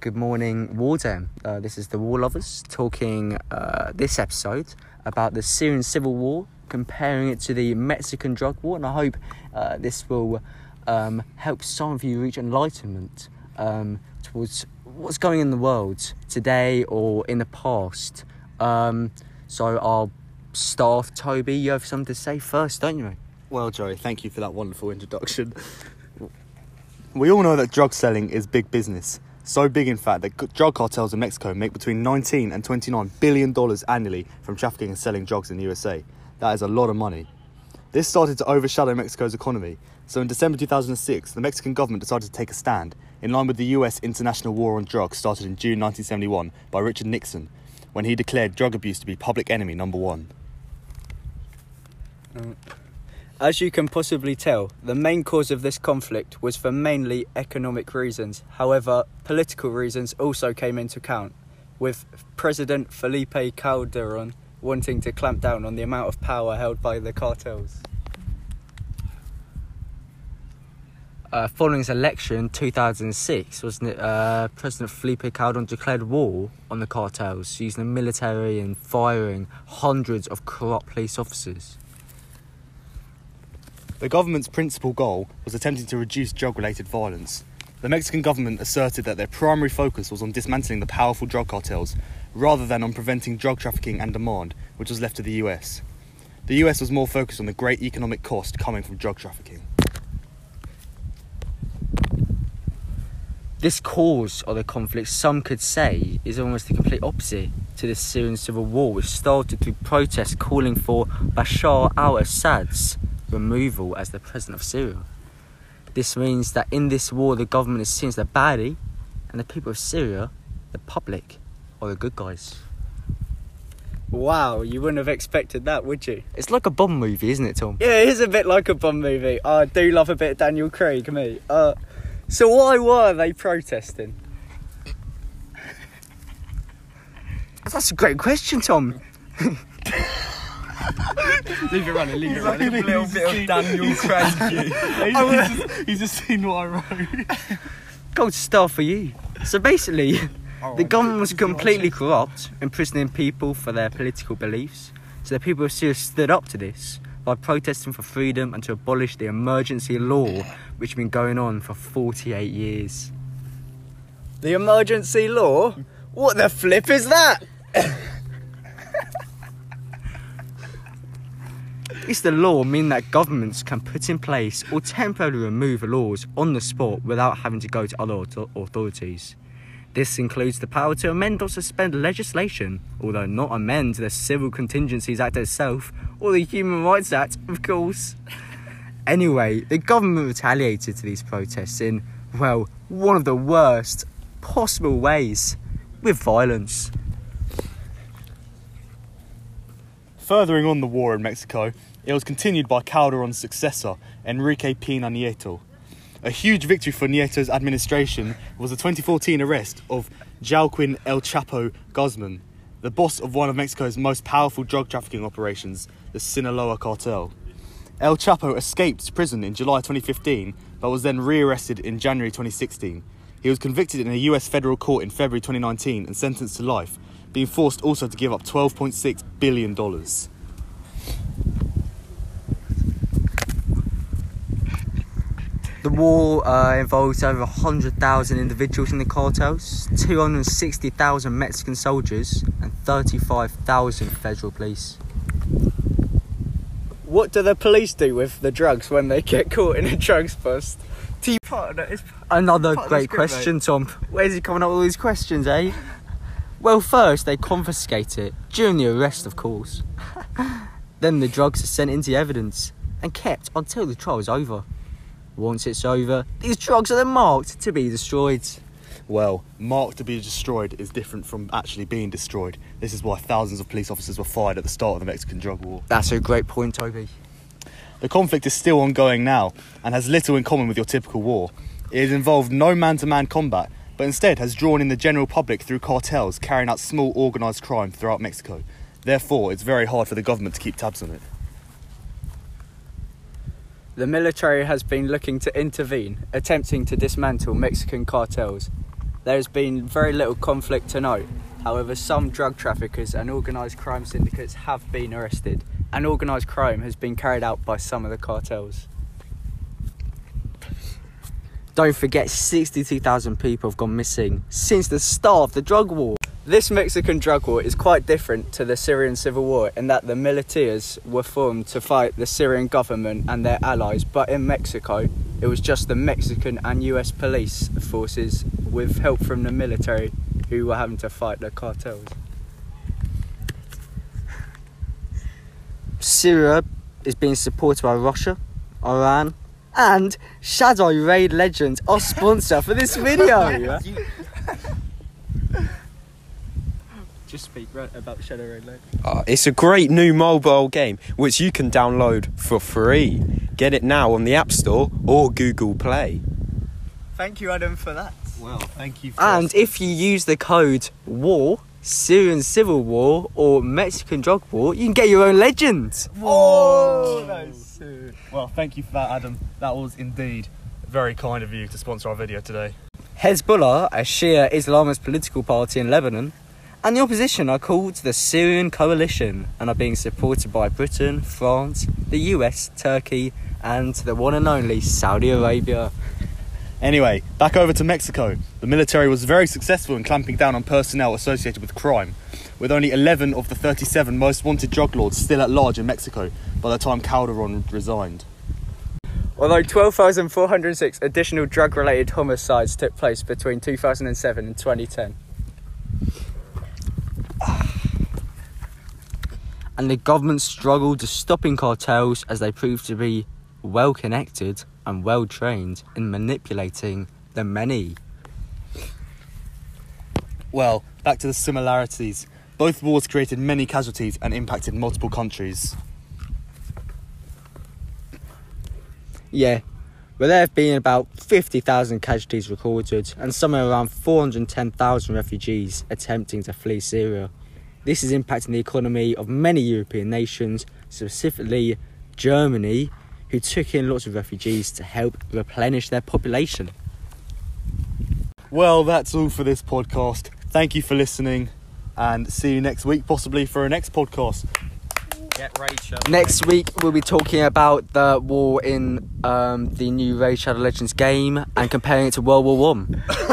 Good morning, Warden. Uh, this is the War Lovers talking uh, this episode about the Syrian civil war, comparing it to the Mexican drug war, and I hope uh, this will um, help some of you reach enlightenment um, towards what's going in the world today or in the past. Um, so I'll start Toby. You have something to say first, don't you? Well, Joey, thank you for that wonderful introduction. We all know that drug selling is big business. So big, in fact, that drug cartels in Mexico make between 19 and 29 billion dollars annually from trafficking and selling drugs in the USA. That is a lot of money. This started to overshadow Mexico's economy. So in December 2006, the Mexican government decided to take a stand in line with the US international war on drugs started in June 1971 by Richard Nixon when he declared drug abuse to be public enemy number one. Uh, As you can possibly tell, the main cause of this conflict was for mainly economic reasons. However, political reasons also came into account, with President Felipe Calderon wanting to clamp down on the amount of power held by the cartels. uh, following his election in 2006, wasn't it? Uh, President Felipe Calderon declared war on the cartels, using the military and firing hundreds of corrupt police officers. The government's principal goal was attempting to reduce drug related violence. The Mexican government asserted that their primary focus was on dismantling the powerful drug cartels rather than on preventing drug trafficking and demand, which was left to the US. The US was more focused on the great economic cost coming from drug trafficking. This cause of the conflict, some could say, is almost the complete opposite to the Syrian civil war, which started through protests calling for Bashar al Assad's removal as the president of Syria. This means that in this war, the government is seen as the baddie, and the people of Syria, the public, are the good guys. Wow, you wouldn't have expected that, would you? It's like a Bond movie, isn't it, Tom? Yeah, it is a bit like a Bond movie. I do love a bit of Daniel Craig, mate. Uh, so why were they protesting? That's a great question, Tom. Leave it running, leave it Like a little bit of Daniel Craig. running. he's just seen what I wrote. Gold star for you. So basically, the government was completely corrupt, imprisoning people for their political beliefs. So the people of Syria stood up to this by protesting for freedom and to abolish the emergency law, which had been going on for 48 years. The emergency law? What the flip is that? It's the law mean that governments can put in place or temporarily remove laws on the spot without having to go to other authorities. This includes the power to amend or suspend legislation, although not amend the Civil Contingencies Act itself or the Human Rights Act, of course. Anyway, the government retaliated to these protests in, well, one of the worst possible ways with violence. Furthering on the war in Mexico, it was continued by Calderon's successor, Enrique Pena Nieto. A huge victory for Nieto's administration was the 2014 arrest of Joaquin El Chapo Guzman, the boss of one of Mexico's most powerful drug trafficking operations, the Sinaloa cartel. El Chapo escaped prison in July 2015 but was then rearrested in January 2016. He was convicted in a US federal court in February 2019 and sentenced to life, being forced also to give up $12.6 billion. The war uh, involves over 100,000 individuals in the cartels, 260,000 Mexican soldiers, and 35,000 federal police. What do the police do with the drugs when they get caught in a drugs bust? Tea partner is Another Part great script, question, Tom. Where's he coming up with all these questions, eh? Well, first they confiscate it, during the arrest, of course. then the drugs are sent into evidence and kept until the trial is over. Once it's over, these drugs are then marked to be destroyed. Well, marked to be destroyed is different from actually being destroyed. This is why thousands of police officers were fired at the start of the Mexican drug war. That's a great point, Toby. The conflict is still ongoing now and has little in common with your typical war. It has involved no man to man combat, but instead has drawn in the general public through cartels carrying out small organised crime throughout Mexico. Therefore, it's very hard for the government to keep tabs on it. The military has been looking to intervene, attempting to dismantle Mexican cartels. there has been very little conflict to note. However, some drug traffickers and organised crime syndicates have been arrested, and organised crime has been carried out by some of the cartels. Don't forget, 62,000 people have gone missing since the start of the drug war. This Mexican drug war is quite different to the Syrian civil war in that the militias were formed to fight the Syrian government and their allies, but in Mexico, it was just the Mexican and US police forces with help from the military who were having to fight the cartels. Syria is being supported by Russia, Iran, and Shadow Raid Legends, our sponsor for this video. Just speak right about Shadow Raid Legends. Uh, it's a great new mobile game which you can download for free. Get it now on the App Store or Google Play. Thank you, Adam, for that. Well, thank you. For And if you use the code WAR, Syrian Civil War, or Mexican Drug War, you can get your own legend. Oh, well, thank you for that, Adam. That was indeed very kind of you to sponsor our video today. Hezbollah, a Shia Islamist political party in Lebanon, and the opposition are called the Syrian Coalition and are being supported by Britain, France, the US, Turkey, and the one and only Saudi Arabia. Anyway, back over to Mexico. The military was very successful in clamping down on personnel associated with crime, with only 11 of the 37 most wanted drug lords still at large in Mexico by the time Calderon resigned. Although 12,406 additional drug related homicides took place between 2007 and 2010. And the government struggled to stopping cartels as they proved to be well connected and well trained in manipulating the many. Well, back to the similarities. Both wars created many casualties and impacted multiple countries. Yeah, but there have been about 50,000 casualties recorded and somewhere around 410,000 refugees attempting to flee Syria. This is impacting the economy of many European nations, specifically Germany, who took in lots of refugees to help replenish their population. Well, that's all for this podcast. Thank you for listening and see you next week, possibly for our next podcast. Get Rachel. Next week, we'll be talking about the war in um, the new Raid Shadow Legends game and comparing it to World War One.